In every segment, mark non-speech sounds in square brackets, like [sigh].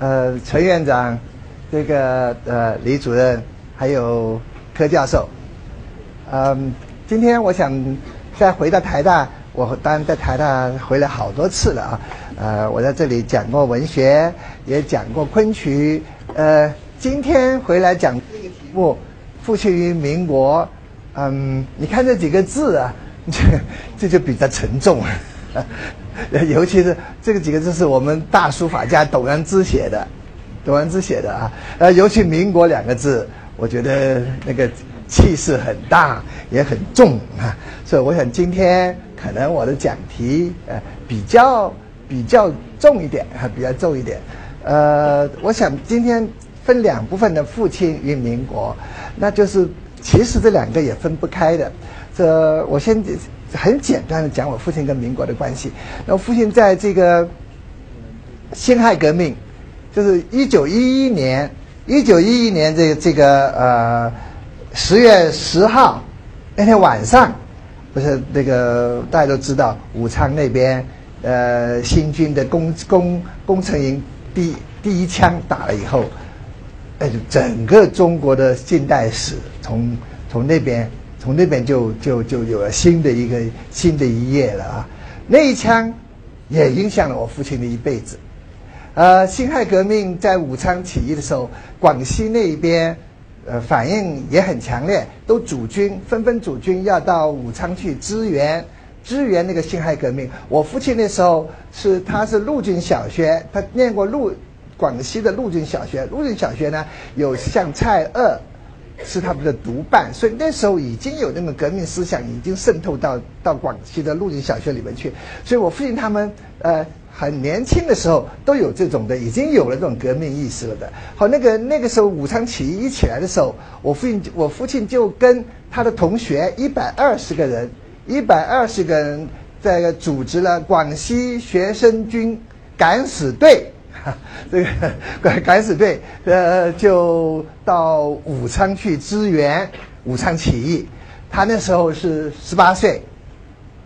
呃，陈院长，这个呃李主任，还有柯教授，嗯，今天我想再回到台大，我当然在台大回来好多次了啊，呃，我在这里讲过文学，也讲过昆曲，呃，今天回来讲这个题目，父亲于民国，嗯，你看这几个字啊，这 [laughs] 这就比较沉重了。[laughs] 尤其是这个几个字是我们大书法家董安之写的，董安之写的啊，呃，尤其“民国”两个字，我觉得那个气势很大，也很重啊。所以我想今天可能我的讲题呃比较比较重一点啊，比较重一点。呃，我想今天分两部分的父亲与民国，那就是其实这两个也分不开的。这我先。很简单的讲，我父亲跟民国的关系。那我父亲在这个辛亥革命，就是一九一一年，一九一一年这个这个呃十月十号那天晚上，不是那个大家都知道，武昌那边呃新军的工工工程营第第一枪打了以后，那就，整个中国的近代史从从那边。从那边就就就有了新的一个新的一页了啊！那一枪也影响了我父亲的一辈子。呃，辛亥革命在武昌起义的时候，广西那边呃反应也很强烈，都组军，纷纷组军要到武昌去支援支援那个辛亥革命。我父亲那时候是他是陆军小学，他念过陆广西的陆军小学，陆军小学呢有像蔡锷。是他们的独办，所以那时候已经有那个革命思想，已经渗透到到广西的陆军小学里面去。所以我父亲他们呃很年轻的时候都有这种的，已经有了这种革命意识了的。好，那个那个时候武昌起义一起来的时候，我父亲我父亲就跟他的同学一百二十个人，一百二十个人在组织了广西学生军敢死队。[laughs] 这个 [laughs] 敢敢死队，呃，就到武昌去支援武昌起义。他那时候是十八岁，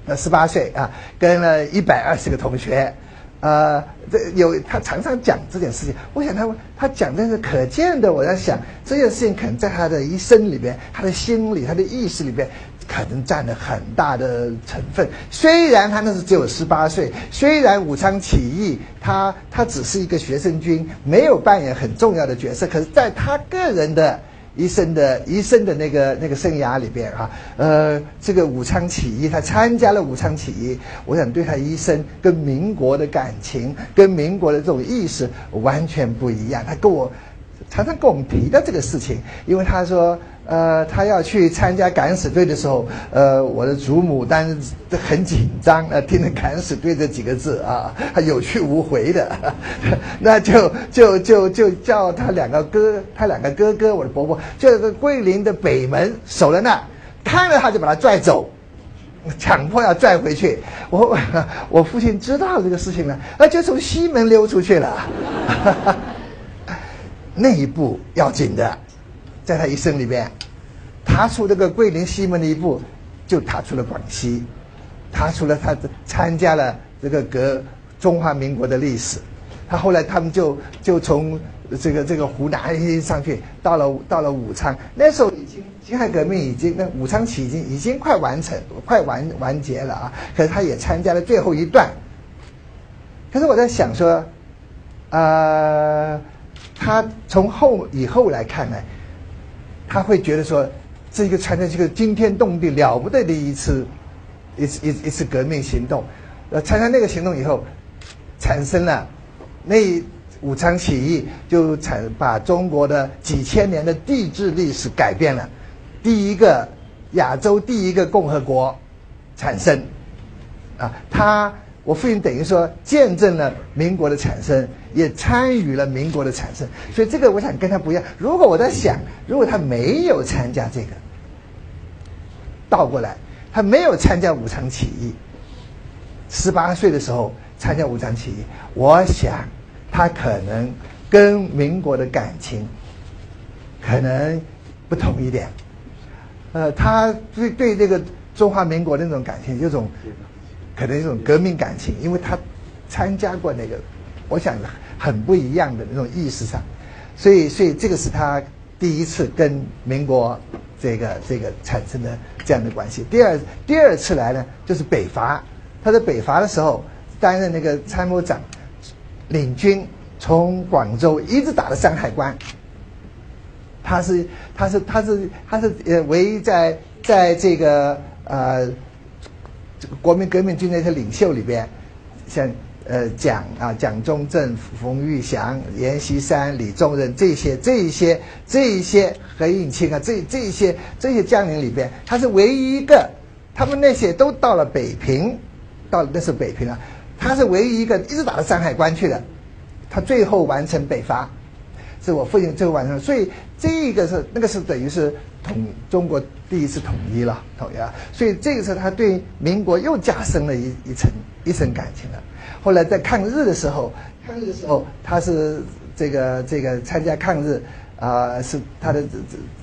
呃，十八岁啊，跟了一百二十个同学，呃，这有他常常讲这件事情。我想他他讲的是可见的。我在想这件事情可能在他的一生里边，他的心里，他的意识里边。可能占了很大的成分。虽然他那时只有十八岁，虽然武昌起义他他只是一个学生军，没有扮演很重要的角色，可是在他个人的一生的一生的那个那个生涯里边啊，呃，这个武昌起义，他参加了武昌起义，我想对他一生跟民国的感情，跟民国的这种意识完全不一样。他跟我常常跟我们提到这个事情，因为他说。呃，他要去参加敢死队的时候，呃，我的祖母当时很紧张，呃，听着“敢死队”这几个字啊，他有去无回的，[laughs] 那就就就就叫他两个哥，他两个哥哥，我的伯伯，就在桂林的北门守在那，看了他就把他拽走，强迫要拽回去。我我父亲知道这个事情了，那就从西门溜出去了，[laughs] 那一步要紧的。在他一生里边，踏出这个桂林西门的一步，就踏出了广西，踏出了他参加了这个革中华民国的历史。他后来他们就就从这个这个湖南上去，到了到了武昌。那时候已经辛亥革命已经那武昌起义已经已经快完成快完完结了啊！可是他也参加了最后一段。可是我在想说，呃，他从后以后来看呢？他会觉得说，这个参加这个惊天动地了不得的一次，一次一一次革命行动，呃，参加那个行动以后，产生了那武昌起义，就产把中国的几千年的地质历史改变了，第一个亚洲第一个共和国产生，啊，他。我父亲等于说见证了民国的产生，也参与了民国的产生，所以这个我想跟他不一样。如果我在想，如果他没有参加这个，倒过来，他没有参加武昌起义，十八岁的时候参加武昌起义，我想他可能跟民国的感情可能不同一点。呃，他对对这个中华民国的那种感情有种。可能一种革命感情，因为他参加过那个，我想很不一样的那种意识上，所以所以这个是他第一次跟民国这个这个产生的这样的关系。第二第二次来呢，就是北伐，他在北伐的时候担任那个参谋长，领军从广州一直打到山海关。他是他是他是他是呃唯一在在这个呃这个国民革命军那些领袖里边，像呃蒋啊蒋中正、冯玉祥、阎锡山、李宗仁这些这一些这一些何应钦啊这这一些这些将领里边，他是唯一一个，他们那些都到了北平，到了那是北平啊，他是唯一一个一直打到山海关去的，他最后完成北伐。是我父亲最后完成，所以这个是那个是等于是统中国第一次统一了，统一了，所以这个是他对民国又加深了一一层一层感情了。后来在抗日的时候，抗日的时候他是这个这个参加抗日啊，是他的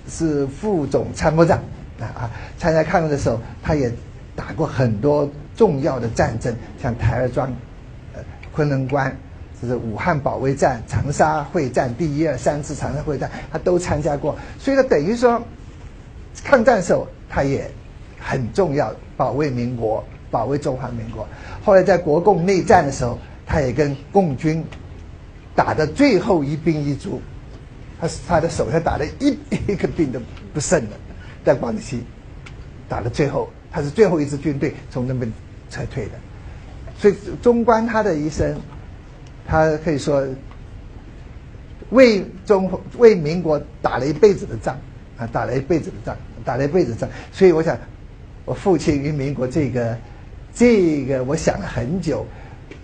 是副总参谋长啊啊，参加抗日的时候，他也打过很多重要的战争，像台儿庄、呃昆仑关。就是武汉保卫战、长沙会战，第一、二、三次长沙会战，他都参加过，所以他等于说，抗战时候他也很重要，保卫民国，保卫中华民国。后来在国共内战的时候，他也跟共军打的最后一兵一卒，他他的手下打的一一个兵都不剩了，在广西打到最后，他是最后一支军队从那边撤退的，所以纵观他的一生。他可以说为中为民国打了一辈子的仗啊，打了一辈子的仗，打了一辈子仗。所以我想，我父亲与民国这个这个，我想了很久。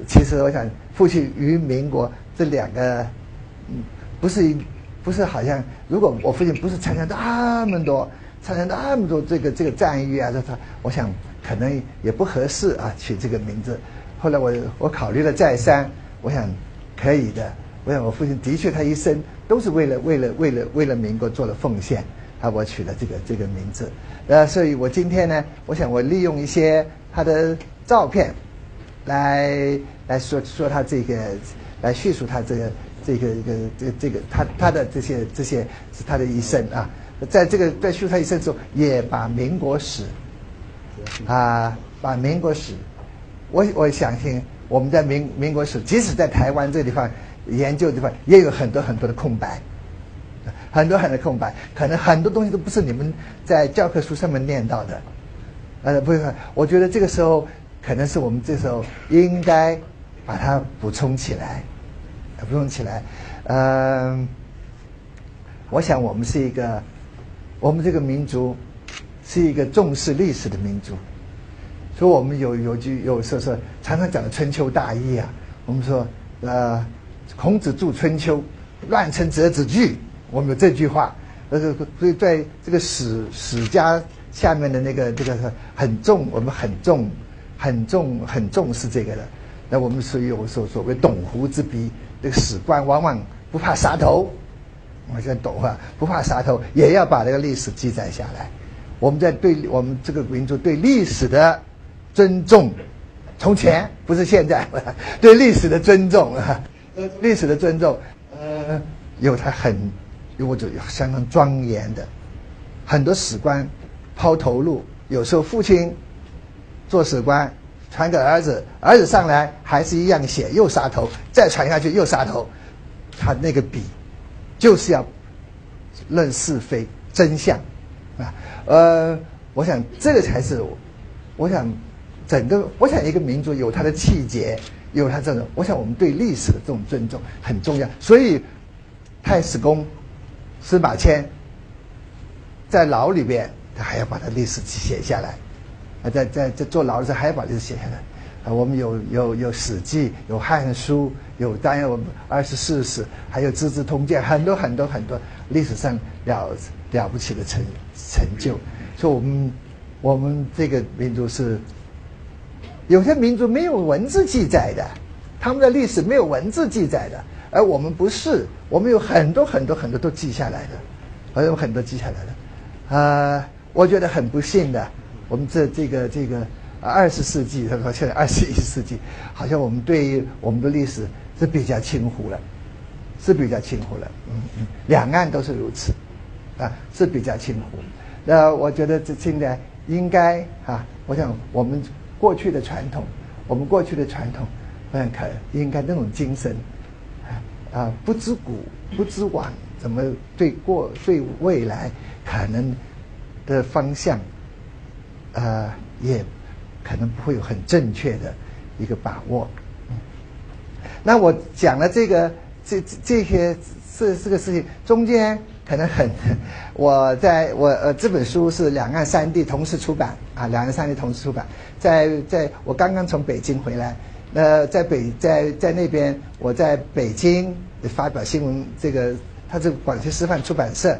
其实我想，父亲与民国这两个，嗯，不是不是好像，如果我父亲不是参加那么多参加那么多这个这个战役啊，这他，我想可能也不合适啊，取这个名字。后来我我考虑了再三。我想可以的。我想我父亲的确，他一生都是为了为了为了为了民国做了奉献，他我取了这个这个名字。呃，所以我今天呢，我想我利用一些他的照片，来来说说他这个，来叙述他这个这个这个这个这个他他的这些这些是他的一生啊。在这个在叙述他一生之后，也把民国史啊，把民国史，我我相信。我们在民民国史，即使在台湾这个地方研究地方，也有很多很多的空白，很多很多空白，可能很多东西都不是你们在教科书上面念到的，呃，不是，我觉得这个时候可能是我们这时候应该把它补充起来，补充起来。嗯，我想我们是一个，我们这个民族是一个重视历史的民族。所以我们有有句有时候说常常讲的春秋大义啊，我们说呃，孔子著春秋，乱臣择子句，我们有这句话，呃，所以在这个史史家下面的那个这个很重，我们很重很重很重视这个的。那我们所以有所所谓董狐之笔，这个史官往往不怕杀头，我现在懂啊，不怕杀头，也要把这个历史记载下来。我们在对我们这个民族对历史的。尊重，从前不是现在，对历史的尊重啊，历史的尊重，呃，有他很，有着相当庄严的，很多史官抛头颅，有时候父亲做史官传给儿子，儿子上来还是一样写，又杀头，再传下去又杀头，他那个笔就是要论是非真相啊，呃，我想这个才是，我想。整个，我想一个民族有它的气节，有它这种，我想我们对历史的这种尊重很重要。所以，太史公司马迁在牢里边，他还要把他历史写下来，啊，在在在坐牢的时候还要把历史写下来。啊，我们有有有《史记》，有《汉书》，有当然我们二十四史，还有《资治通鉴》，很多很多很多历史上了了不起的成成就。所以，我们我们这个民族是。有些民族没有文字记载的，他们的历史没有文字记载的，而我们不是，我们有很多很多很多都记下来的，还有很多记下来的，啊，我觉得很不幸的，我们这这个这个二十世纪，他 [laughs] 说现在二十一世纪，好像我们对于我们的历史是比较轻忽了，是比较轻忽了。嗯嗯，两岸都是如此，啊，是比较轻忽。那我觉得这现在应该啊，我想我们过去的传统，我们过去的传统，我想可应该那种精神，啊，不知古不知往，怎么对过对未来可能的方向，呃，也可能不会有很正确的一个把握。那我讲了这个这这些这这个事情中间。可能很，[laughs] 我在我呃这本书是两岸三地同时出版啊，两岸三地同时出版，在在我刚刚从北京回来，那在北在在那边我在北京发表新闻，这个它是广西师范出版社，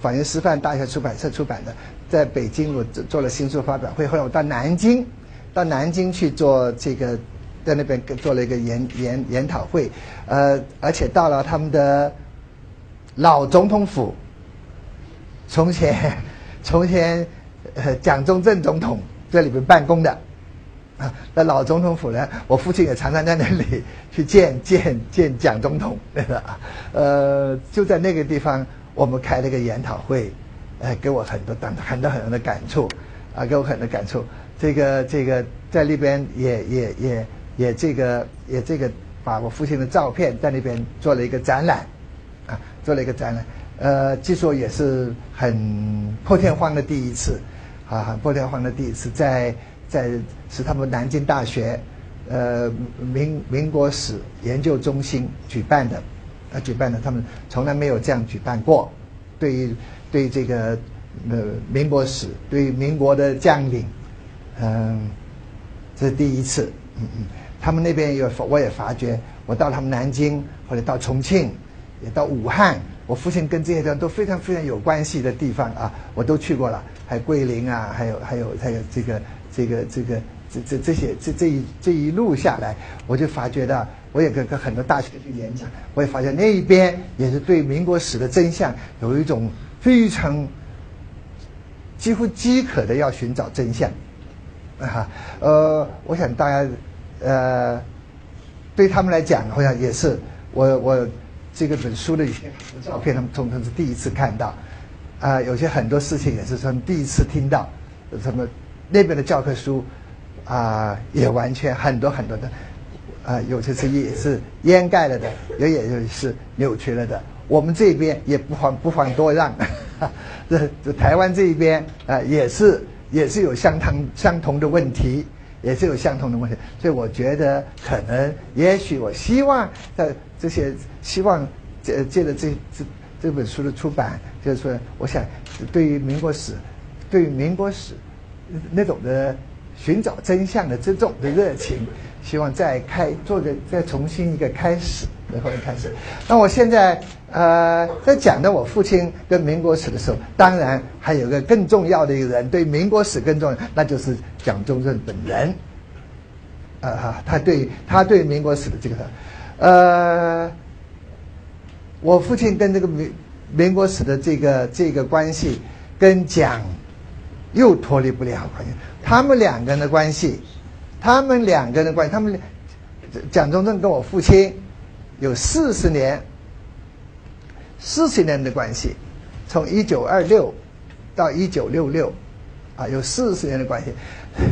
广西师范大学出版社出版的，在北京我做做了新书发表会，后来我到南京，到南京去做这个，在那边做了一个研研研讨会，呃，而且到了他们的。老总统府，从前，[laughs] 从前，呃，蒋中正总统在里边办公的，啊，那老总统府呢，我父亲也常常在那里 [laughs] 去见见见蒋总统，对吧？呃，就在那个地方，我们开了个研讨会，呃，给我很多很很多很多的感触，啊，给我很多感触。这个这个在那边也也也也这个也这个把我父亲的照片在那边做了一个展览。啊，做了一个展览，呃，据说也是很破天荒的第一次，啊，很破天荒的第一次，在在是他们南京大学，呃，民民国史研究中心举办的，呃，举办的，他们从来没有这样举办过，对于对这个呃民国史，对于民国的将领，嗯，这是第一次，嗯嗯，他们那边有，我也发觉，我到他们南京或者到重庆。也到武汉，我父亲跟这些地方都非常非常有关系的地方啊，我都去过了。还有桂林啊，还有还有还有这个这个这个这这这些这这一这一路下来，我就发觉到，我也跟跟很多大学去演讲，我也发现那一边也是对民国史的真相有一种非常几乎饥渴的要寻找真相啊。呃，我想大家呃对他们来讲，好像也是我我。这个本书的一些照片，他们通常是第一次看到，啊，有些很多事情也是从第一次听到，什么那边的教科书，啊，也完全很多很多的，啊，有些是也是掩盖了的，也也是扭曲了的。我们这边也不妨不妨多让，这 [laughs] 这台湾这一边啊，也是也是有相同相同的问题。也是有相同的问题，所以我觉得可能，也许我希望在这些希望借借着这这这本书的出版，就是说，我想对于民国史，对于民国史那种的寻找真相的这种的热情，希望再开做个再重新一个开始，然后开始。那我现在呃在讲的我父亲跟民国史的时候，当然还有个更重要的一个人，对民国史更重要，那就是。蒋中正本人，呃哈，他对他对民国史的这个，呃，我父亲跟这个民民国史的这个这个关系，跟蒋又脱离不了关系。他们两个人的关系，他们两个人的关系，他们蒋中正跟我父亲有四十年，四十年的关系，从一九二六到一九六六。啊，有四十年的关系，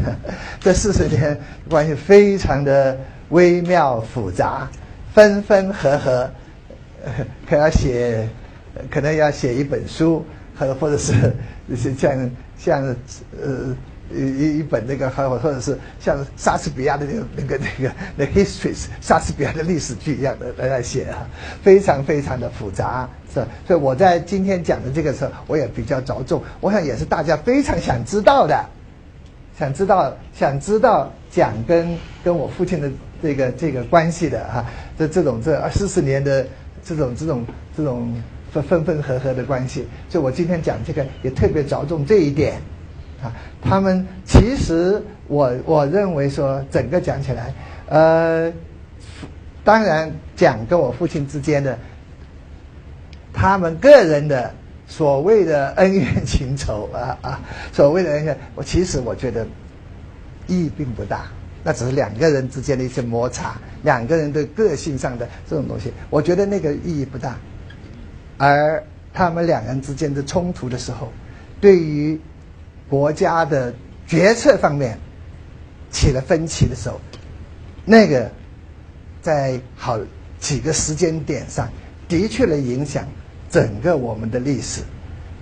[laughs] 这四十年关系非常的微妙复杂，分分合合，[laughs] 可要写，可能要写一本书，或或者是是像像呃一一一本那个，或或者是像莎士比亚的那个那个那个那 history，莎士比亚的历史剧一样的来来写啊，非常非常的复杂。是，所以我在今天讲的这个时候，我也比较着重。我想也是大家非常想知道的，想知道想知道蒋跟跟我父亲的这个这个关系的哈，这这种这二四十年的这种这种这种分分分合合的关系。所以我今天讲这个也特别着重这一点，啊，他们其实我我认为说整个讲起来，呃，当然讲跟我父亲之间的。他们个人的所谓的恩怨情仇啊啊，所谓的恩怨，我其实我觉得意义并不大，那只是两个人之间的一些摩擦，两个人的个性上的这种东西，我觉得那个意义不大。而他们两人之间的冲突的时候，对于国家的决策方面起了分歧的时候，那个在好几个时间点上的确能影响整个我们的历史，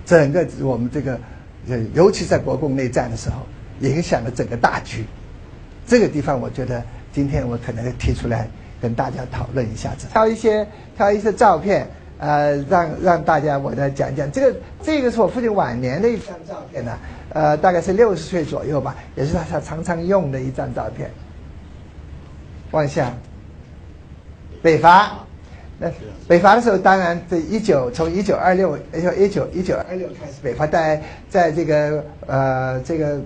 整个我们这个，呃尤其在国共内战的时候，影响了整个大局。这个地方，我觉得今天我可能提出来跟大家讨论一下子，挑一些挑一些照片，呃，让让大家我来讲讲。这个这个是我父亲晚年的一张照片呢，呃，大概是六十岁左右吧，也是他他常常用的一张照片。往下，北伐，那北伐的时候，当然这一九从一九二六，一九一九一九二六开始，北伐在在这个呃这个。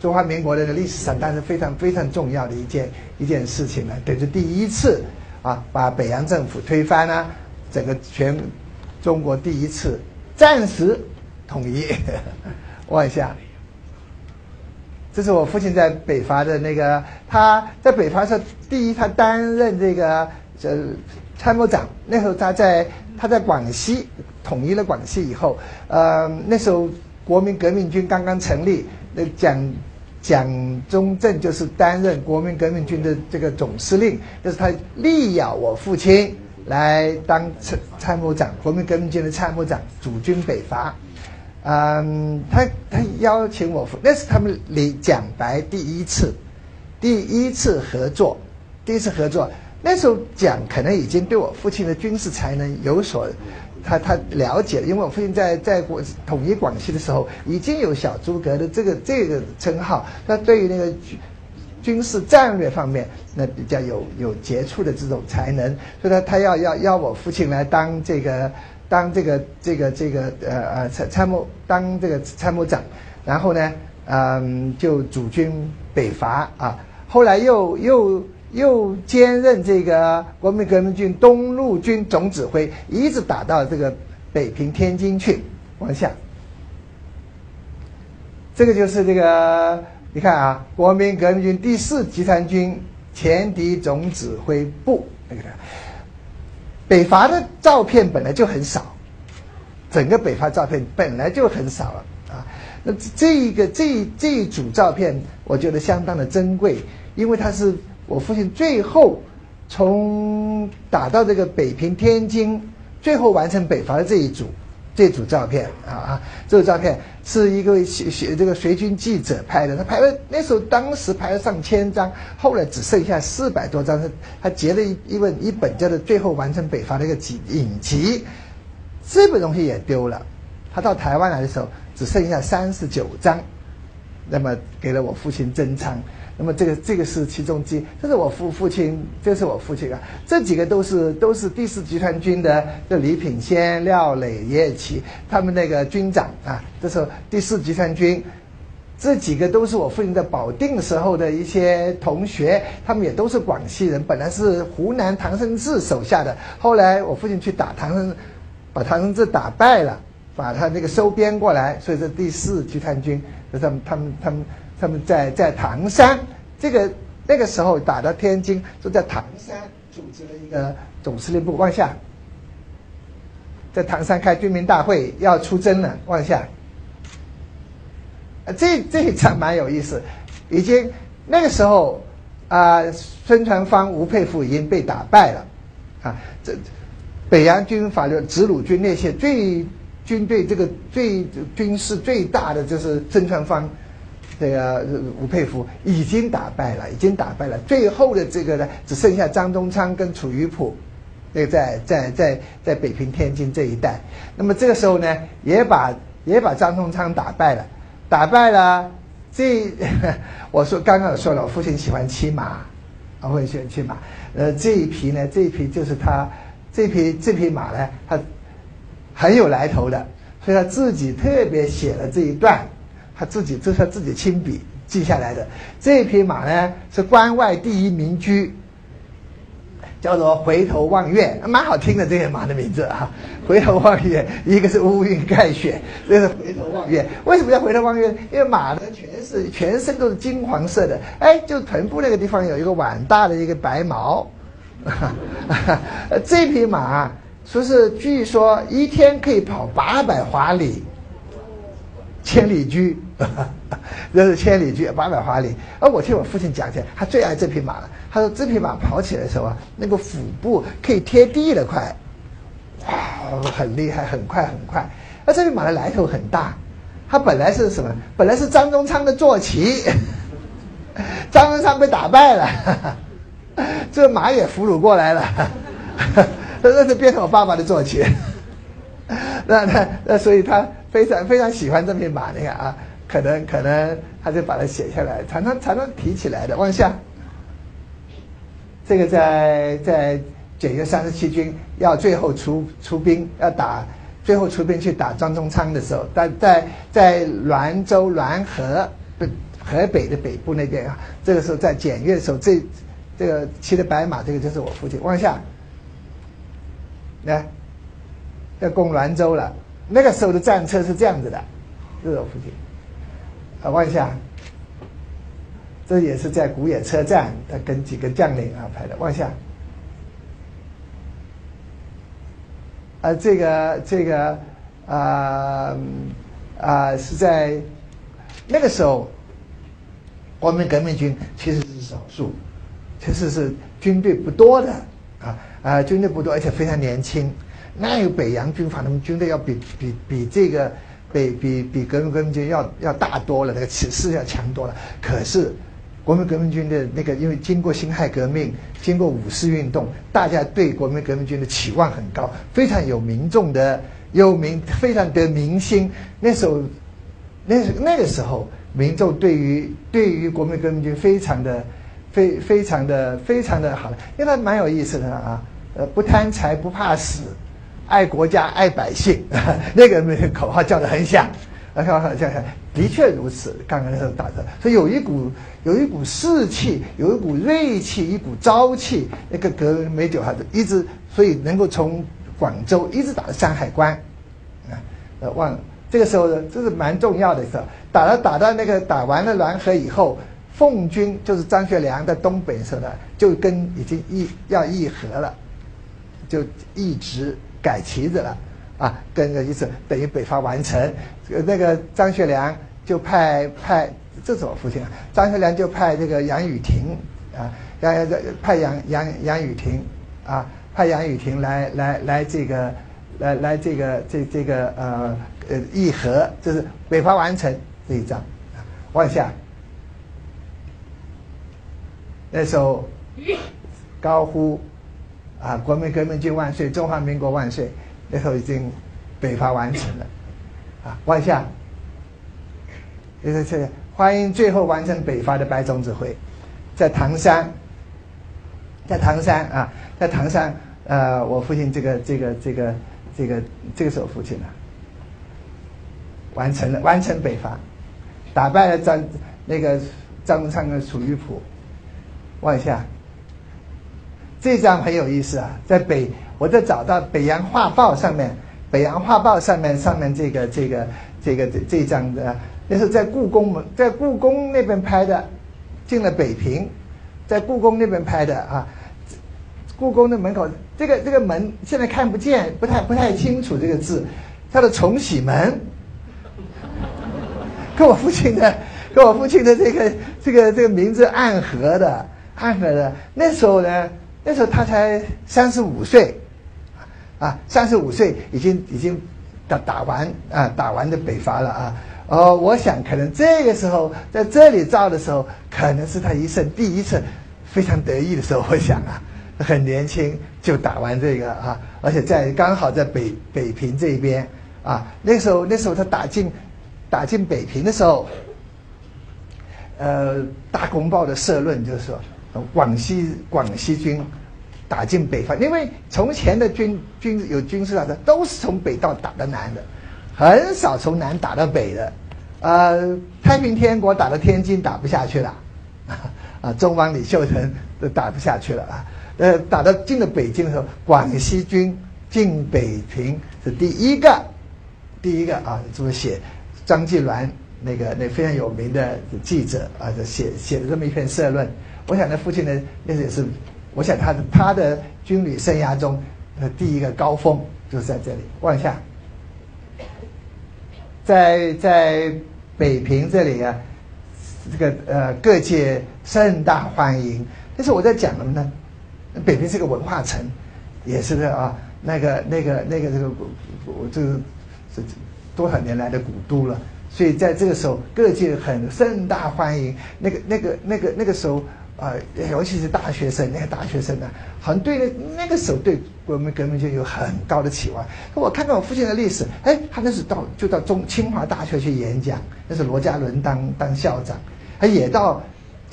中华民国的历史上，但是非常非常重要的一件一件事情呢，等于第一次啊，把北洋政府推翻了，整个全中国第一次暂时统一。往下，这是我父亲在北伐的那个，他在北伐时候，第一他担任这个呃参谋长，那时候他在他在广西统一了广西以后，呃，那时候国民革命军刚刚成立，那蒋。蒋中正就是担任国民革命军的这个总司令，就是他力邀我父亲来当参参谋长，国民革命军的参谋长，主军北伐。嗯，他他邀请我父，那是他们李蒋白第一次，第一次合作，第一次合作。那时候蒋可能已经对我父亲的军事才能有所。他他了解，因为我父亲在在国统一广西的时候，已经有小诸葛的这个这个称号。他对于那个军军事战略方面，那比较有有杰出的这种才能，所以他他要要要我父亲来当这个当这个这个这个呃呃参参谋当这个参谋长，然后呢，嗯，就主军北伐啊，后来又又。又兼任这个国民革命军东路军总指挥，一直打到这个北平、天津去。往下，这个就是这个，你看啊，国民革命军第四集团军前敌总指挥部那个北伐的照片本来就很少，整个北伐照片本来就很少了啊。那这一个这这一组照片，我觉得相当的珍贵，因为它是。我父亲最后从打到这个北平、天津，最后完成北伐的这一组，这组照片啊啊，这组照片是一个学学这个随军记者拍的，他拍了那时候当时拍了上千张，后来只剩下四百多张，他他截了一一本一本叫做《最后完成北伐》的一个集影集，这本东西也丢了，他到台湾来的时候只剩下三十九张，那么给了我父亲珍藏。那么这个这个是其中之一，这是我父父亲，这是我父亲啊，这几个都是都是第四集团军的，这李品仙、廖磊、叶奇，他们那个军长啊，这是第四集团军，这几个都是我父亲在保定时候的一些同学，他们也都是广西人，本来是湖南唐生智手下的，后来我父亲去打唐生，把唐生智打败了，把他那个收编过来，所以这第四集团军，就他们他们他们。他们在在唐山，这个那个时候打到天津，就在唐山组织了一个总司令部。往下，在唐山开军民大会，要出征了。往下，这这一场蛮有意思。已经那个时候啊，孙传芳、吴佩孚已经被打败了啊。这北洋军法律直鲁军那些最军队这个最军事最大的就是孙传芳。这个吴佩孚已经打败了，已经打败了。最后的这个呢，只剩下张宗昌跟楚瑜甫，那个在在在在北平、天津这一带。那么这个时候呢，也把也把张宗昌打败了，打败了。这 [laughs] 我说刚刚说了，我父亲喜欢骑马，我父亲喜欢骑马。呃，这一匹呢，这一匹就是他这匹这匹马呢，他很有来头的，所以他自己特别写了这一段。他自己这是他自己亲笔记下来的。这匹马呢是关外第一名驹，叫做回头望月，蛮好听的这些马的名字啊。回头望月，一个是乌云盖雪，这是回头望月。为什么叫回头望月？因为马呢全是全身都是金黄色的，哎，就臀部那个地方有一个碗大的一个白毛。[laughs] 这匹马说是据说一天可以跑八百华里，千里驹。[laughs] 这是千里驹，八百华里。而我听我父亲讲起来，他最爱这匹马了。他说这匹马跑起来的时候啊，那个腹部可以贴地的快，哇，很厉害，很快很快。那这匹马的来头很大，它本来是什么？本来是张宗昌的坐骑，[laughs] 张宗昌被打败了，[laughs] 这马也俘虏过来了，这是变成我爸爸的坐骑。那那那，所以他非常非常喜欢这匹马。你看啊。可能可能他就把它写下来，常常常常提起来的。往下，这个在在九月三十七军要最后出出兵要打，最后出兵去打张宗昌的时候，在在在滦州滦河河北的北部那边啊，这个时候在检阅的时候，这这个骑的白马，这个就是我父亲。往下，来要攻兰州了，那个时候的战车是这样子的，这是我父亲。啊，往下，这也是在古野车站，他跟几个将领啊拍的。往下，啊，这个这个啊啊是在那个时候，国民革命军其实是少数，其实是军队不多的啊啊，军队不多，而且非常年轻。那有北洋军阀，他们军队要比比比这个。比比比革命革命军要要大多了，那个气势要强多了。可是，国民革命军的那个，因为经过辛亥革命，经过五四运动，大家对国民革命军的期望很高，非常有民众的有民，非常得民心。那时候，那那个时候，民众对于对于国民革命军非常的非非常的非常的好了，因为他蛮有意思的啊，呃，不贪财不怕死。爱国家爱百姓，[laughs] 那个那个口号叫的很响，啊，叫叫的确如此。刚刚那时候打的，所以有一股有一股士气，有一股锐气，一股朝气。那个革命没久，还是一直，所以能够从广州一直打到山海关，啊，呃，忘了这个时候呢，这是蛮重要的时候。打了打到那个打完了滦河以后，奉军就是张学良的东北时候呢，就跟已经议要议和了，就一直。改旗子了，啊，跟着意思等于北伐完成，那个张学良就派派，这是我父亲，张学良就派这个杨雨婷啊，杨杨派杨杨杨雨婷啊，派杨雨婷来来来这个，来来这个这这个呃呃议和，就是北伐完成这一章，往下，那时候高呼。啊！国民革命军万岁！中华民国万岁！那时候已经北伐完成了，啊，往下，这是欢迎最后完成北伐的白总指挥，在唐山，在唐山啊，在唐山，呃，我父亲这个这个这个这个这个是我父亲啊，完成了完成北伐，打败了张那个张宗昌的楚玉璞，往下。这张很有意思啊，在北，我在找到《北洋画报》上面，《北洋画报》上面上面这个这个这个这这张的，那是在故宫门，在故宫那边拍的，进了北平，在故宫那边拍的啊，故宫的门口，这个这个门现在看不见，不太不太清楚这个字，叫做重禧门，跟我父亲的跟我父亲的这个这个这个名字暗合的，暗合的，那时候呢。那时候他才三十五岁，啊，三十五岁已经已经打打完啊，打完的北伐了啊。哦，我想可能这个时候在这里照的时候，可能是他一生第一次非常得意的时候。我想啊，很年轻就打完这个啊，而且在刚好在北北平这边啊。那时候那时候他打进打进北平的时候，呃，《大公报》的社论就是说。广西广西军打进北方，因为从前的军军有军事上的都是从北到打到南的，很少从南打到北的。呃，太平天国打到天津打不下去了，[laughs] 啊，中王李秀成都打不下去了啊。呃，打到进了北京的时候，广西军进北平是第一个，第一个啊，这么写张继鸾那个那非常有名的记者啊，写写的这么一篇社论。我想他父亲呢，那也是，我想他的他的军旅生涯中的第一个高峰就是在这里，往下，在在北平这里啊，这个呃各界盛大欢迎。但是我在讲什么呢？北平是个文化城，也是个啊那个那个那个这个我这个是多少年来的古都了。所以在这个时候，各界很盛大欢迎。那个那个那个那个时候。啊，尤其是大学生，那些大学生呢，好像对那那个时候对国民革命就有很高的期望。我看看我父亲的历史，哎，他那是到就到中清华大学去演讲，那是罗家伦当当校长，他也到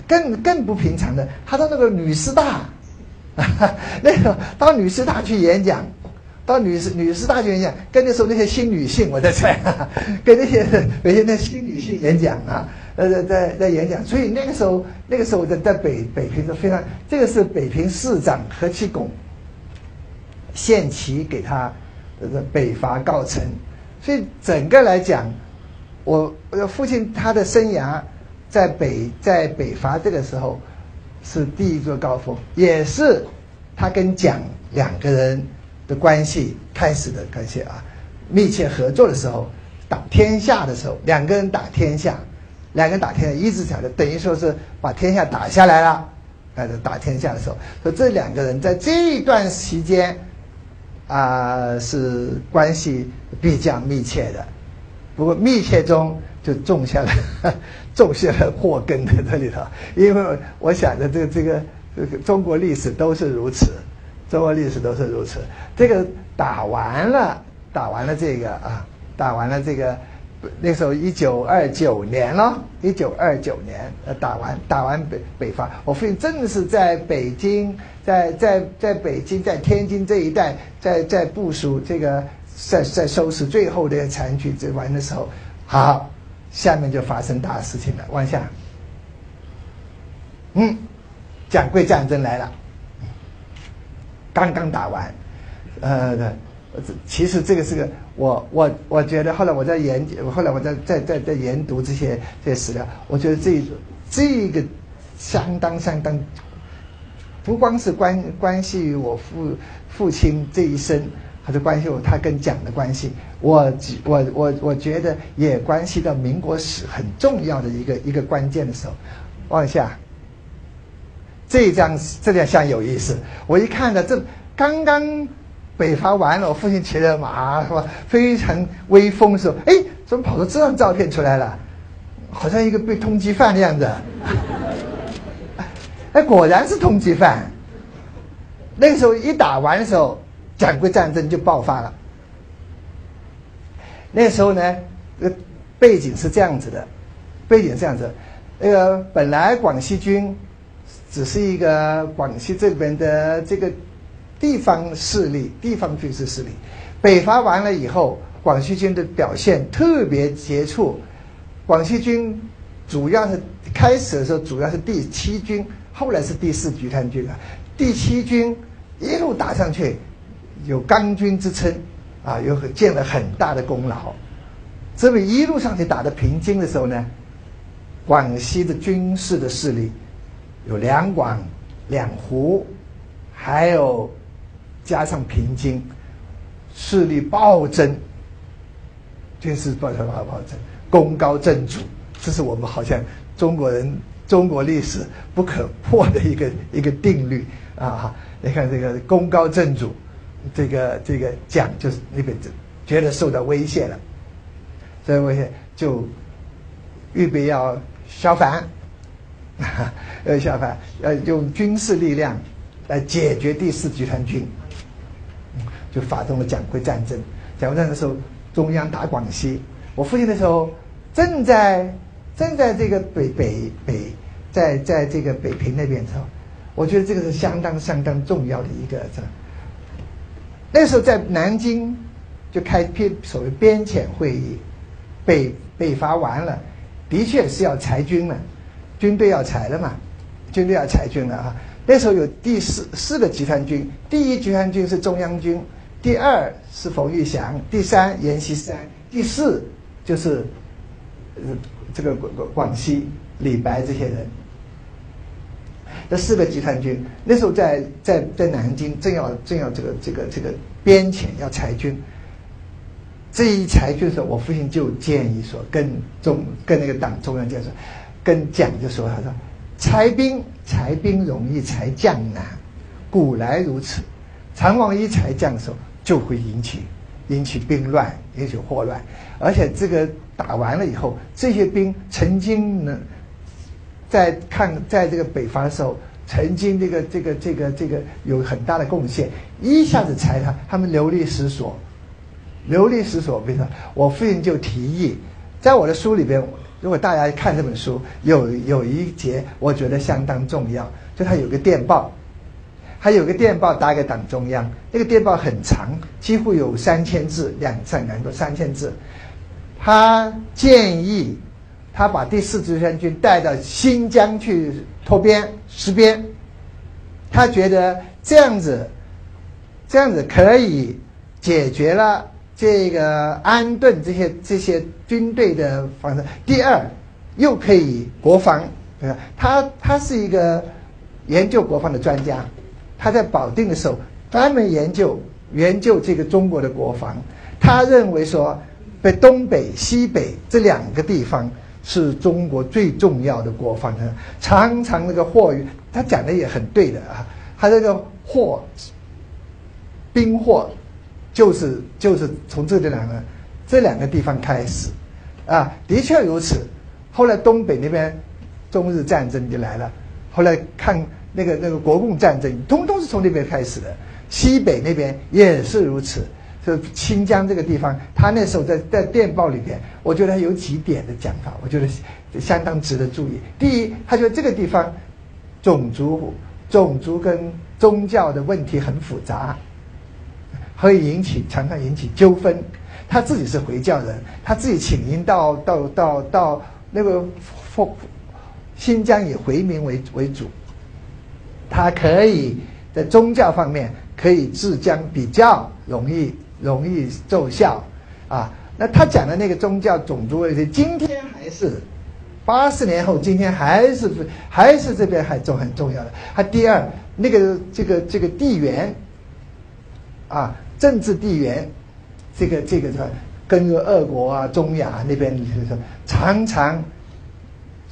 更更不平常的，他到那个女师大，[laughs] 那个到女师大去演讲，到女师女师大去演讲，跟那时候那些新女性，我在猜，[laughs] 跟那些 [laughs] 那些那新女性演讲啊。呃，在在在演讲，所以那个时候，那个时候在在北北平是非常，这个是北平市长何其拱献旗给他，呃，北伐告成，所以整个来讲，我我父亲他的生涯在北在北伐这个时候是第一个高峰，也是他跟蒋两个人的关系开始的关系啊，密切合作的时候，打天下的时候，两个人打天下。两个人打天下，一直讲的，等于说是把天下打下来了。哎，打天下的时候，说这两个人在这一段期间，啊，是关系比较密切的。不过密切中就种下了 [laughs] 种下了祸根在这里头。因为我想着这个这个这个中国历史都是如此，中国历史都是如此。这个打完了，打完了这个啊，打完了这个。那时候一九二九年了，一九二九年，呃，打完打完北北伐，我父亲正是在北京，在在在北京，在天津这一带，在在部署这个，在在收拾最后的残局，这完的时候，好，下面就发生大事情了，往下，嗯，蒋桂战争来了，刚刚打完，呃。其实这个是个我我我觉得后来我在研究，后来我在在在在研读这些这些史料，我觉得这这个相当相当，不光是关关系于我父父亲这一生，还是关系我他跟蒋的关系，我我我我觉得也关系到民国史很重要的一个一个关键的时候，往下，这张这张相有意思，我一看呢，这刚刚。北伐完了，我父亲骑着马是吧？非常威风的时候，哎，怎么跑出这张照片出来了？好像一个被通缉犯的样子。哎，果然是通缉犯。那个时候一打完的时候，蒋桂战争就爆发了。那时候呢，背景是这样子的，背景这样子，那个本来广西军只是一个广西这边的这个。地方势力，地方军事势力，北伐完了以后，广西军的表现特别杰出。广西军主要是开始的时候主要是第七军，后来是第四集团军啊。第七军一路打上去，有钢军之称，啊，有建了很大的功劳。这么一路上去打到平津的时候呢，广西的军事的势力有两广、两湖，还有。加上平津，势力暴增，军事暴增暴暴增，功高震主，这是我们好像中国人中国历史不可破的一个一个定律啊！[laughs] 你看这个功高震主，这个这个蒋就是那边就觉得受到威胁了，所以威胁就预备要消反，要 [laughs] 消反，要用军事力量来解决第四集团军。就发动了蒋桂战争。蒋桂战争的时候，中央打广西，我父亲的时候正在正在这个北北北，在在这个北平那边的时候，我觉得这个是相当相当重要的一个这。那时候在南京就开篇所谓边遣会议，北北伐完了，的确是要裁军了，军队要裁了嘛，军队要裁军了啊。那时候有第四四个集团军，第一集团军是中央军，第二是冯玉祥，第三阎锡山，第四就是呃这个广广广西李白这些人。这四个集团军那时候在在在南京正要正要这个这个这个边遣要裁军，这一裁军的时候，我父亲就建议说，跟中跟那个党中央建说，跟蒋就说他说，裁兵裁兵容易裁将难，古来如此，常往一裁将的时候就会引起引起兵乱，引起祸乱，而且这个打完了以后，这些兵曾经呢。在抗在这个北方的时候，曾经这个这个这个这个有很大的贡献，一下子裁他，他们流离失所，流离失所。比如说，我父亲就提议，在我的书里边，如果大家看这本书，有有一节我觉得相当重要，就他有个电报，他有个电报打给党中央，那个电报很长，几乎有三千字，两三两多三千字，他建议。他把第四集团军带到新疆去拓边、实边，他觉得这样子，这样子可以解决了这个安顿这些这些军队的方式。第二，又可以国防，对吧？他他是一个研究国防的专家，他在保定的时候专门研究研究这个中国的国防。他认为说，在东北、西北这两个地方。是中国最重要的国防的，常常那个货运，他讲的也很对的啊。他这个货，兵货，就是就是从这两个这两个地方开始，啊，的确如此。后来东北那边中日战争就来了，后来看那个那个国共战争，通通是从那边开始的。西北那边也是如此。就新疆这个地方，他那时候在在电报里边，我觉得他有几点的讲法，我觉得相当值得注意。第一，他说这个地方种族种族跟宗教的问题很复杂，会引起常常引起纠纷。他自己是回教人，他自己请缨到到到到那个新疆以回民为为主，他可以在宗教方面可以治疆比较容易。容易奏效，啊，那他讲的那个宗教种族问题，今天还是八十年后，今天还是还是这边还重很重要的。他第二，那个这个这个地缘，啊，政治地缘，这个这个是跟俄国啊、中亚那边就是常常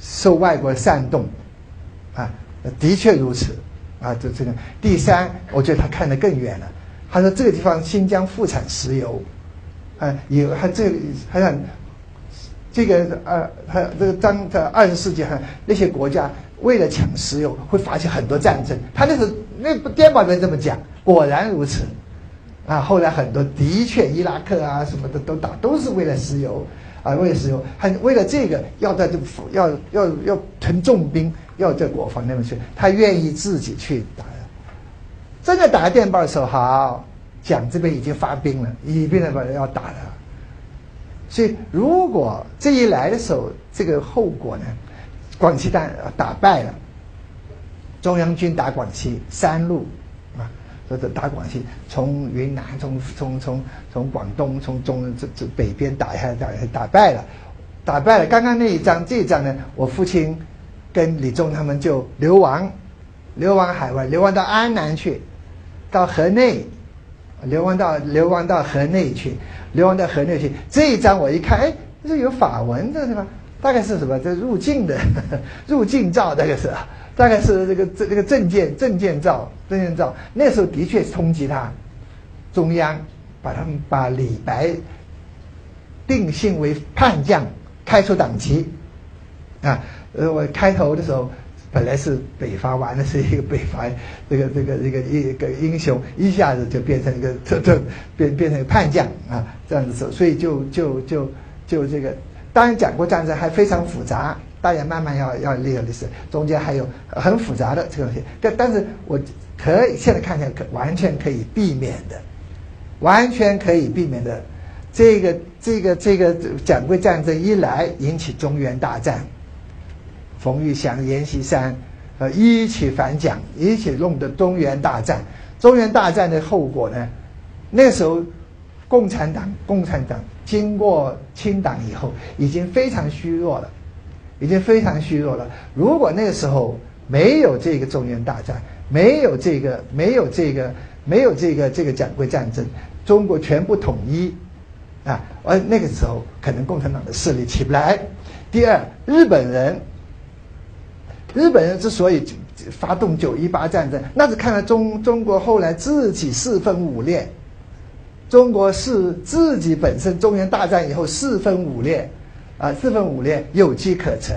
受外国煽动，啊，的确如此，啊，这这个第三，我觉得他看得更远了。他说：“这个地方新疆富产石油，啊，有还这还像这个呃，他这个当在二十世纪哈，那些国家为了抢石油会发起很多战争。他那是那电报里面这么讲，果然如此。啊，后来很多的确伊拉克啊什么的都打，都是为了石油啊，为了石油，还为了这个要在这要要要屯重兵，要在国防那边去，他愿意自己去打。”真的打电报的时候，好，蒋这边已经发兵了，已经把人要打了。所以如果这一来的时候，这个后果呢，广西打打败了，中央军打广西三路，这这打广西，从云南，从从从从广东，从中这这北边打下打打败了，打败了。刚刚那一仗，这一仗呢，我父亲跟李宗他们就流亡，流亡海外，流亡到安南去。到河内，流亡到流亡到河内去，流亡到河内去。这一章我一看，哎，这有法文的是吧？大概是什么？这入境的 [laughs] 入境照，大概是，大概是这个这这个证件证件照证件照。那时候的确是通缉他，中央把他们把李白定性为叛将，开除党籍。啊，呃，我开头的时候。本来是北伐完的是一个 [laughs] 北伐，这个这个这个一个英雄，一下子就变成一个这这变变成一个叛将啊，这样子，所以就就就就这个，当然讲过战争还非常复杂，大家慢慢要要历历史，中间还有很复杂的这个东西，但但是我可以现在看起来可完全可以避免的，完全可以避免的，这个这个这个讲过战争一来引起中原大战。冯玉祥、阎锡山呃，一起反蒋，一起弄的中原大战。中原大战的后果呢？那时候，共产党，共产党经过清党以后，已经非常虚弱了，已经非常虚弱了。如果那个时候没有这个中原大战，没有这个，没有这个，没有这个这个蒋桂战争，中国全部统一，啊，而那个时候可能共产党的势力起不来。第二，日本人，日本人之所以发动九一八战争，那是看了中中国后来自己四分五裂。中国是自己本身中原大战以后四分五裂，啊，四分五裂有机可乘，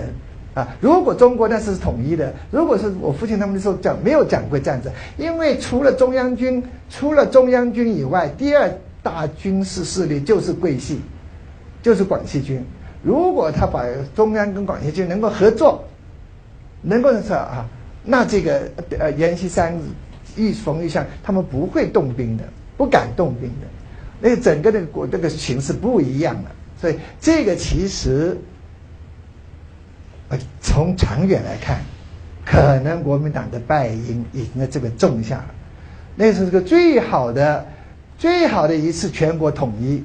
啊，如果中国那是统一的，如果是我父亲他们那时候讲没有讲过战争，因为除了中央军，除了中央军以外，第二大军事势力就是桂系，就是广西军。如果他把中央跟广西军能够合作，能够说啊，那这个呃阎锡山、一冯玉祥他们不会动兵的，不敢动兵的。那个整个的国这个形势不一样了，所以这个其实，呃，从长远来看，可能国民党的败因已经在这个种下了。那是这个最好的、最好的一次全国统一、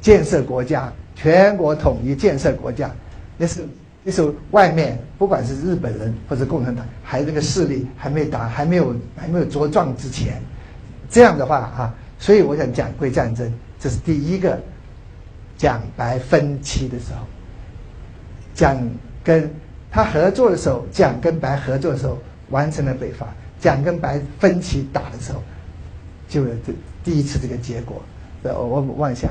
建设国家、全国统一建设国家。那是那时候外面不管是日本人或者共产党，还这个势力还没打，还没有还没有茁壮之前，这样的话啊。所以我想，蒋桂战争这是第一个蒋白分歧的时候。蒋跟他合作的时候，蒋跟白合作的时候完成了北伐；蒋跟白分歧打的时候，就有这第一次这个结果。我我望一下。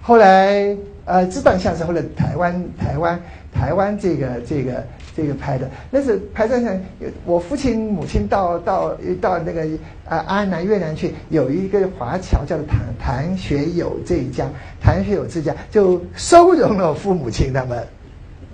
后来呃，这段像是后来台湾台湾台湾这个这个。这个拍的那是拍照上，我父亲母亲到到到那个啊安南越南去，有一个华侨叫做谭谭学友这一家，谭学友这家就收容了父母亲他们，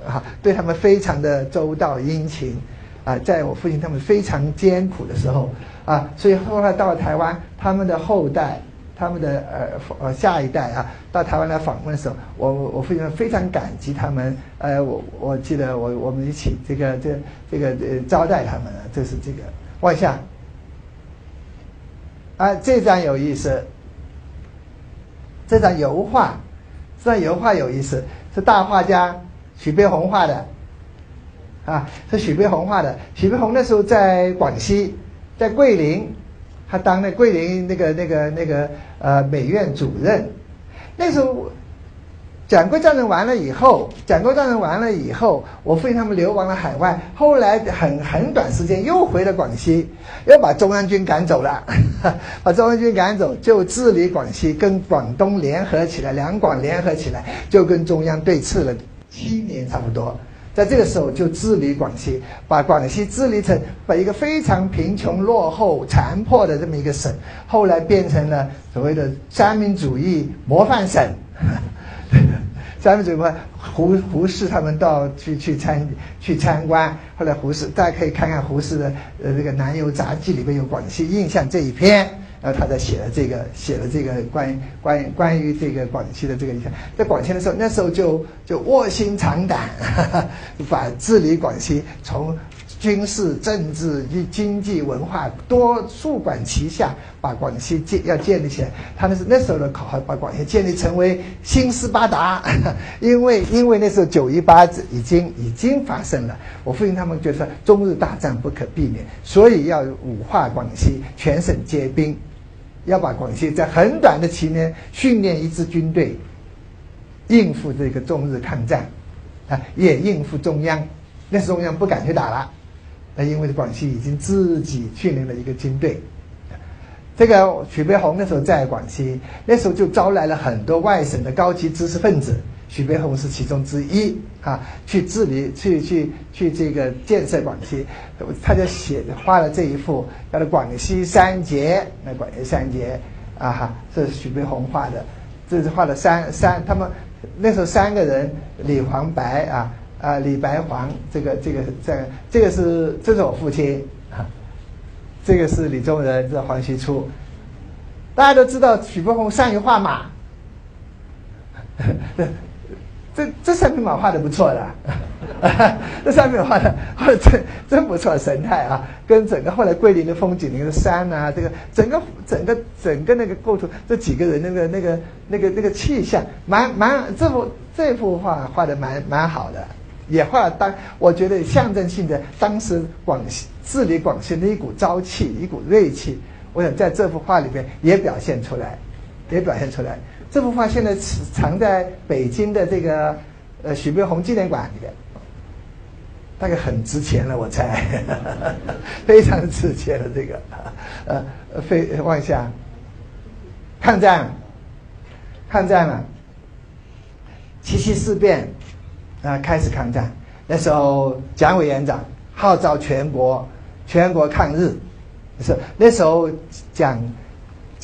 啊，对他们非常的周到殷勤，啊，在我父亲他们非常艰苦的时候，啊，所以后来到了台湾，他们的后代。他们的呃呃下一代啊，到台湾来访问的时候，我我非常非常感激他们。呃，我我记得我我们一起这个这这个呃招待他们，这是这个望下。啊，这张有意思，这张油画，这张油画有意思，是大画家许悲鸿画的，啊，是许悲鸿画的。许悲鸿那时候在广西，在桂林。他当那桂林那个那个那个呃美院主任，那时候蒋桂战争完了以后，蒋桂战争完了以后，我父亲他们流亡了海外，后来很很短时间又回了广西，又把中央军赶走了，[laughs] 把中央军赶走，就治理广西，跟广东联合起来，两广联合起来，就跟中央对峙了七年差不多。在这个时候就治理广西，把广西治理成把一个非常贫穷、落后、残破的这么一个省，后来变成了所谓的三民主义模范省。[laughs] 三民主义模范胡胡适他们到去去参去参观，后来胡适大家可以看看胡适的呃这个《南游杂记》里面有广西印象这一篇。然后他在写了这个，写了这个关于关于关于这个广西的这个，在广西的时候，那时候就就卧薪尝胆，把治理广西从军事、政治、经济、文化多数管齐下，把广西建要建立起来。他那是那时候的口号，把广西建立成为新斯巴达，因为因为那时候九一八已经已经发生了，我父亲他们觉得中日大战不可避免，所以要武化广西，全省皆兵。要把广西在很短的期间训练一支军队，应付这个中日抗战，啊，也应付中央。那时中央不敢去打了，那因为广西已经自己训练了一个军队。这个许悲鸿那时候在广西，那时候就招来了很多外省的高级知识分子。许悲鸿是其中之一啊，去治理、去去去这个建设广西，他就写画了这一幅叫做《广西三杰》。那广西三杰啊哈，这是许悲鸿画的，这是画了三三，他们那时候三个人，李黄白啊啊，李白黄，这个这个这个这个是这是我父亲啊，这个是李宗仁，这是黄熙初。大家都知道许悲鸿善于画马。这这三匹马画的不错的，这三匹马画的 [laughs] 画的真真不错，神态啊，跟整个后来桂林的风景，那个山啊，这个整个整个整个那个构图，这几个人那个那个那个那个气象，蛮蛮这幅这幅画画的蛮蛮好的，也画了当我觉得象征性的当时广西治理广西的一股朝气，一股锐气，我想在这幅画里边也表现出来，也表现出来。这幅画现在藏在北京的这个呃许悲鸿纪念馆里边，大概很值钱了，我猜，[laughs] 非常值钱的这个，呃，非往下，抗战，抗战了，七七事变啊，开始抗战，那时候蒋委员长号召全国全国抗日，是那时候蒋。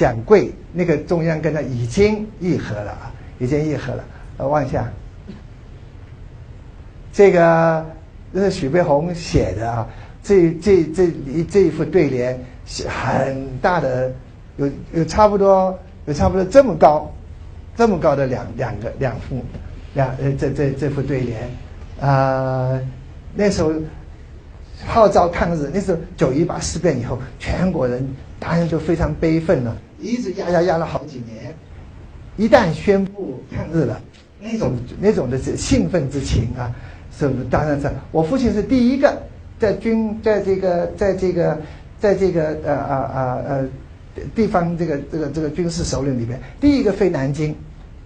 蒋桂那个中央跟他已经议和了啊，已经议和了。呃，望一下，这个这是许悲鸿写的啊，这这这一这一副对联是很大的，有有差不多有差不多这么高，这么高的两两个两副两呃这这这副对联啊，那时候号召抗日，那时候九一八事变以后，全国人当然就非常悲愤了。一直压压压了好几年，一旦宣布抗日了，那种那种的兴奋之情啊，是？当然是。我父亲是第一个在军在这个在这个在这个呃呃呃呃地方这个这个这个军事首领里边，第一个飞南京，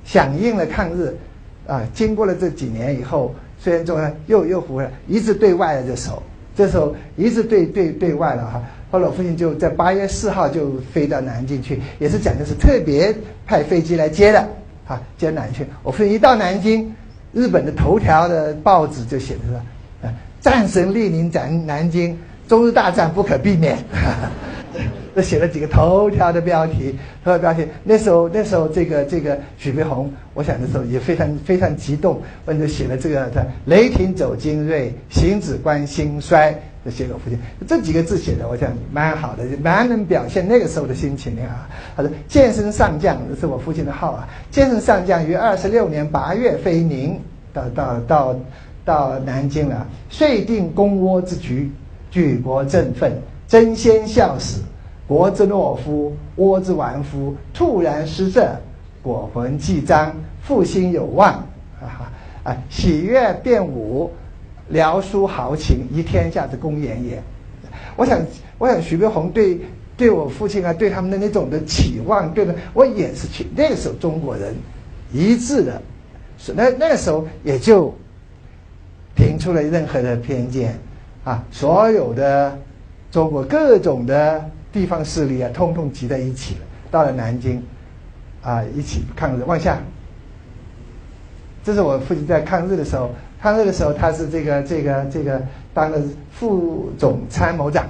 响应了抗日啊。经过了这几年以后，虽然说又又回来，一直对外的这手，这时候一直对对对外了哈。后来我父亲就在八月四号就飞到南京去，也是讲的是特别派飞机来接的，啊，接南去。我父亲一到南京，日本的头条的报纸就写的是，啊，战神莅临咱南京，中日大战不可避免。[laughs] 这写了几个头条的标题，头条标题。那时候，那时候这个这个许悲鸿，我想的时候也非常非常激动，我就写了这个的“雷霆走精锐，行止观兴衰”，就写给父亲。这几个字写的，我想蛮好的，蛮能表现那个时候的心情啊。他说：“健身上将，这是我父亲的号啊。健身上将于二十六年八月飞宁，到到到到南京了，遂定公倭之局，举国振奋，争先效死。”国之懦夫，倭之顽夫，突然失政，果魂既彰，复兴有望。啊啊！喜悦变武，辽书豪情，以天下之公言也。我想，我想徐悲鸿对对我父亲啊，对他们的那种的期望，对的，我也是去那个时候中国人一致的，那那个时候也就评出了任何的偏见啊，所有的中国各种的。地方势力啊，通通集在一起了。到了南京，啊，一起抗日。往下，这是我父亲在抗日的时候，抗日的时候他是这个这个这个当了副总参谋长，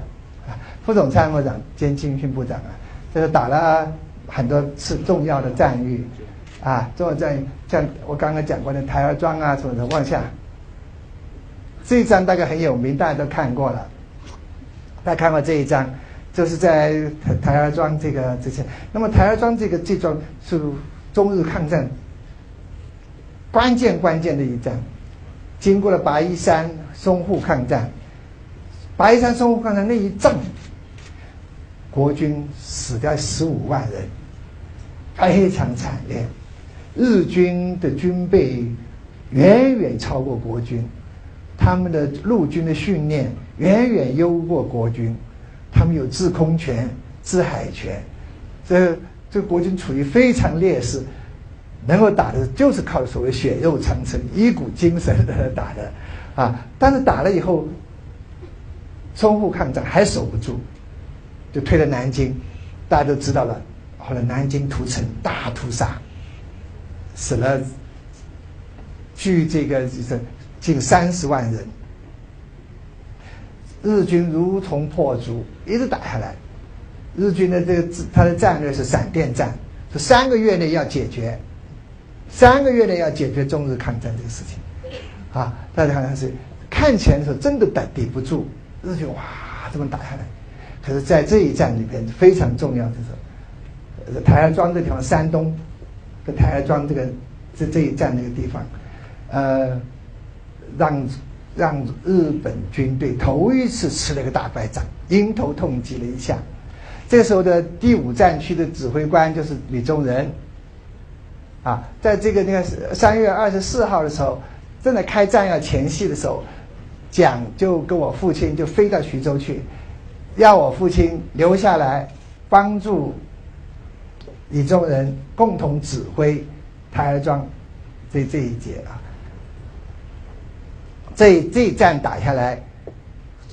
啊，副总参谋长兼军训部长啊，这个打了很多次重要的战役，啊，重要战役像我刚刚讲过的台儿庄啊什么的。往下，这一张大概很有名，大家都看过了，大家看过这一张。就是在台台儿庄这个之前，那么台儿庄这个这桩是中日抗战关键关键的一战，经过了白衣山淞沪抗战，白衣山淞沪抗战那一仗，国军死掉十五万人，非常惨烈，日军的军备远远超过国军，他们的陆军的训练远远优过国军。他们有制空权、制海权，这这国军处于非常劣势，能够打的就是靠所谓血肉长城、一股精神的打的，啊！但是打了以后，淞沪抗战还守不住，就退了南京，大家都知道了。后来南京屠城大屠杀，死了，据这个就是近三十万人。日军如同破竹，一直打下来。日军的这个他的战略是闪电战，是三个月内要解决，三个月内要解决中日抗战这个事情。啊，大家好像是看起来的时候真的抵抵不住日军哇这么打下来，可是在这一战里边非常重要的是，台儿庄这地方，山东跟台儿庄这个这这一战那个地方，呃，让让日本军队头一次吃了个大败仗，迎头痛击了一下。这时候的第五战区的指挥官就是李宗仁，啊，在这个那个三月二十四号的时候，正在开战要前夕的时候，蒋就跟我父亲就飞到徐州去，要我父亲留下来帮助李宗仁共同指挥台儿庄这这一节啊。这这一战打下来，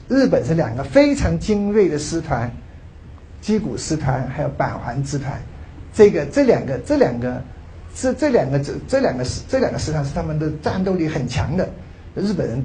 日本是两个非常精锐的师团，矶谷师团还有板垣师团，这个这两个这两个这这两个这这两个这两个师团是他们的战斗力很强的，日本人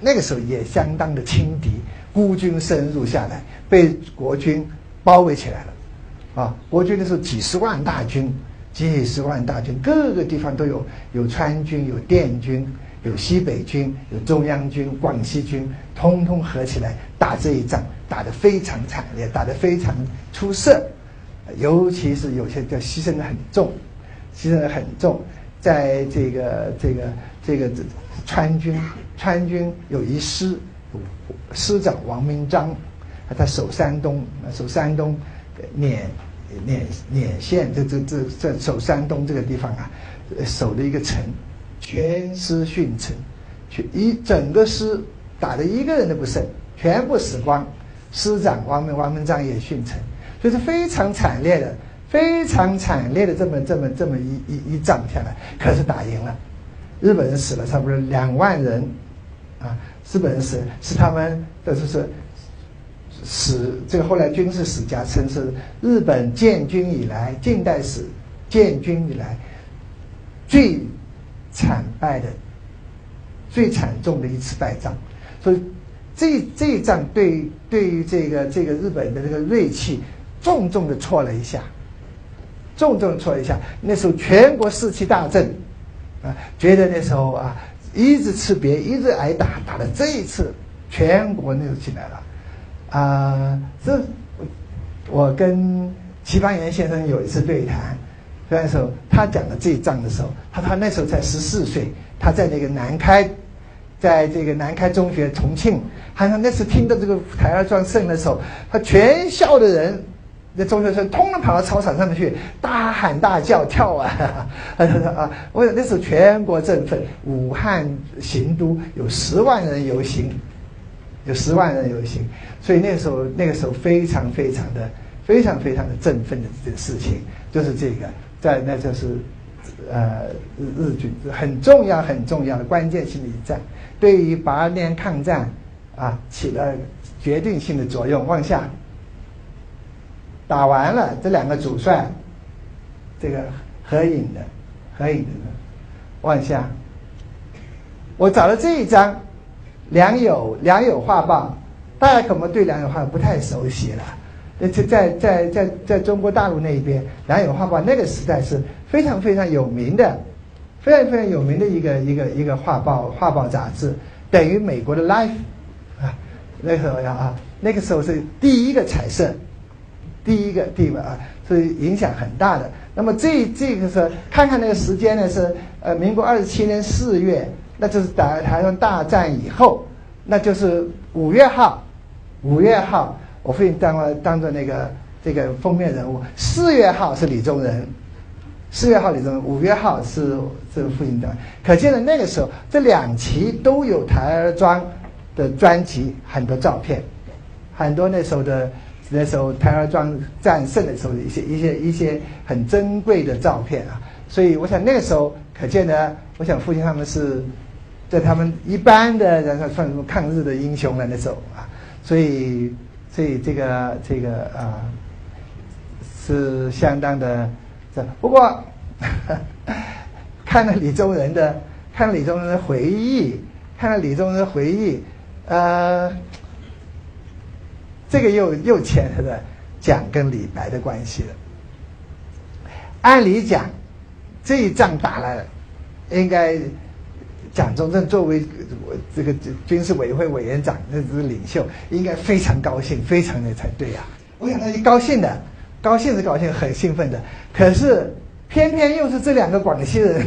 那个时候也相当的轻敌，孤军深入下来，被国军包围起来了，啊，国军的时候几十万大军，几十万大军，各个地方都有，有川军，有滇军。有西北军，有中央军、广西军，通通合起来打这一仗，打得非常惨烈，打得非常出色，尤其是有些叫牺牲的很重，牺牲的很重。在这个这个这个川军，川军有一师，师长王明章，他守山东，守山东，碾碾碾县，这这这这守山东这个地方啊，守的一个城。全师殉城，全一整个师打的一个人都不剩，全部死光。师长王明王明章也殉城，所以是非常惨烈的，非常惨烈的这么这么这么一一一仗下来，可是打赢了。日本人死了差不多两万人，啊，日本人死是他们的就是死这个后来军事史家称是日本建军以来近代史建军以来最。惨败的最惨重的一次败仗，所以这这一仗对对于这个这个日本的这个锐气重重的挫了一下，重重的挫一下。那时候全国士气大振，啊，觉得那时候啊一直吃瘪，一直挨打，打的这一次全国那就起来了，啊，这我跟齐邦媛先生有一次对谈。那时候他讲的这一仗的时候，他他那时候才十四岁，他在那个南开，在这个南开中学重庆，他说那次听到这个台儿庄胜的时候，他全校的人，那中学生通通跑到操场上面去大喊大叫跳啊，他 [laughs] 说啊，我那时候全国振奋，武汉行都有十万人游行，有十万人游行，所以那时候那个时候非常非常的非常非常的振奋的这个事情，就是这个。在那就是，呃，日日军很重要很重要的关键性的一战，对于八年抗战啊起了决定性的作用。往下，打完了这两个主帅，这个合影的，合影的，往下，我找了这一张《良友良友画报》，大家可能对《良友画报》不太熟悉了。在在在在在中国大陆那一边，《良友画报》那个时代是非常非常有名的，非常非常有名的一个一个一个画报？画报？杂志，等于美国的《Life》啊，那时候呀啊，那个时候是第一个彩色，第一个地位啊，是影响很大的。那么这这个是看看那个时间呢，是呃民国二十七年四月，那就是打台湾大战以后，那就是五月号，五月号。我父亲当了当做那个这个封面人物。四月号是李宗仁，四月号李宗仁，五月号是这个父亲的。可见的那个时候，这两期都有台儿庄的专辑，很多照片，很多那时候的那时候台儿庄战胜的时候的一些一些一些很珍贵的照片啊。所以我想那个时候，可见呢，我想父亲他们是在他们一般的人算什么抗日的英雄了那时候啊，所以。所以这个这个啊，是相当的这。不过 [laughs] 看了李宗仁的，看了李宗仁的回忆，看了李宗仁的回忆，呃，这个又又牵扯到蒋跟李白的关系了。按理讲，这一仗打了，应该。蒋中正作为这个军事委员会委员长，那是领袖，应该非常高兴，非常的才对呀。我想他一高兴的，高兴是高兴，很兴奋的。可是偏偏又是这两个广西人，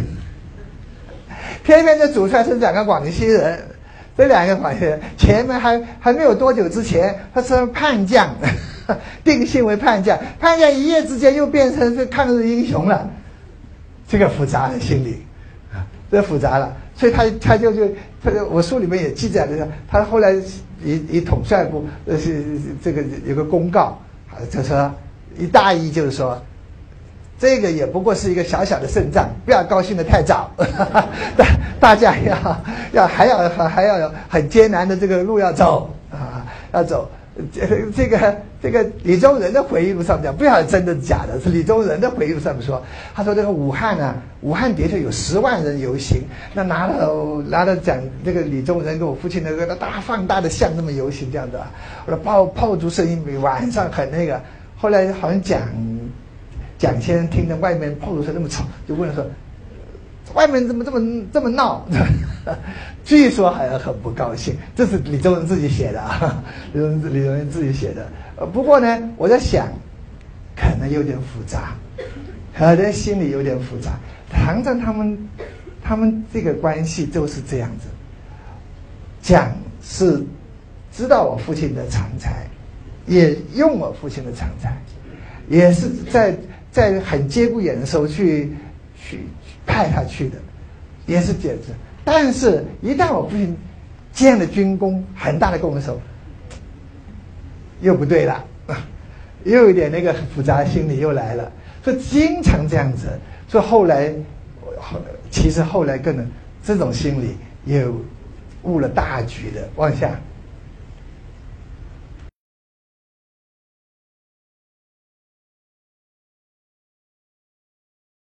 [laughs] 偏偏这主帅是两个广西人，这两个皇帝前面还还没有多久之前，他是叛将，[laughs] 定性为叛将，叛将一夜之间又变成是抗日英雄了，这个复杂的心理啊，这复杂了，所以他他就就他我书里面也记载了，他后来以以统帅部呃是这个有个公告啊，就说一大意就是说。这个也不过是一个小小的胜仗，不要高兴的太早。[laughs] 大大家要要还要还要有很艰难的这个路要走啊，要走。这这个这个李宗仁的回忆录上讲，不晓得真的假的，是李宗仁的回忆录上面说，他说这个武汉啊，武汉的确有十万人游行，那拿了拿了讲这个李宗仁跟我父亲那个大放大的像那么游行这样的，我说炮炮竹声音比晚上很那个，后来好像讲。蒋先生听着外面炮竹声那么吵，就问说：“外面怎么这么这么闹？” [laughs] 据说好像很不高兴。这是李宗仁自己写的啊，李 [laughs] 宗李宗仁自己写的。呃，不过呢，我在想，可能有点复杂，可能心里有点复杂。唐正他们，他们这个关系就是这样子。蒋是知道我父亲的长才，也用我父亲的长才，也是在。在很节骨眼的时候去去派他去的，也是这样子。但是，一旦我父亲建了军功很大的功的时候，又不对了，又有点那个很复杂的心理又来了。所以经常这样子。所以后来，后其实后来更能这种心理也误了大局的，往下。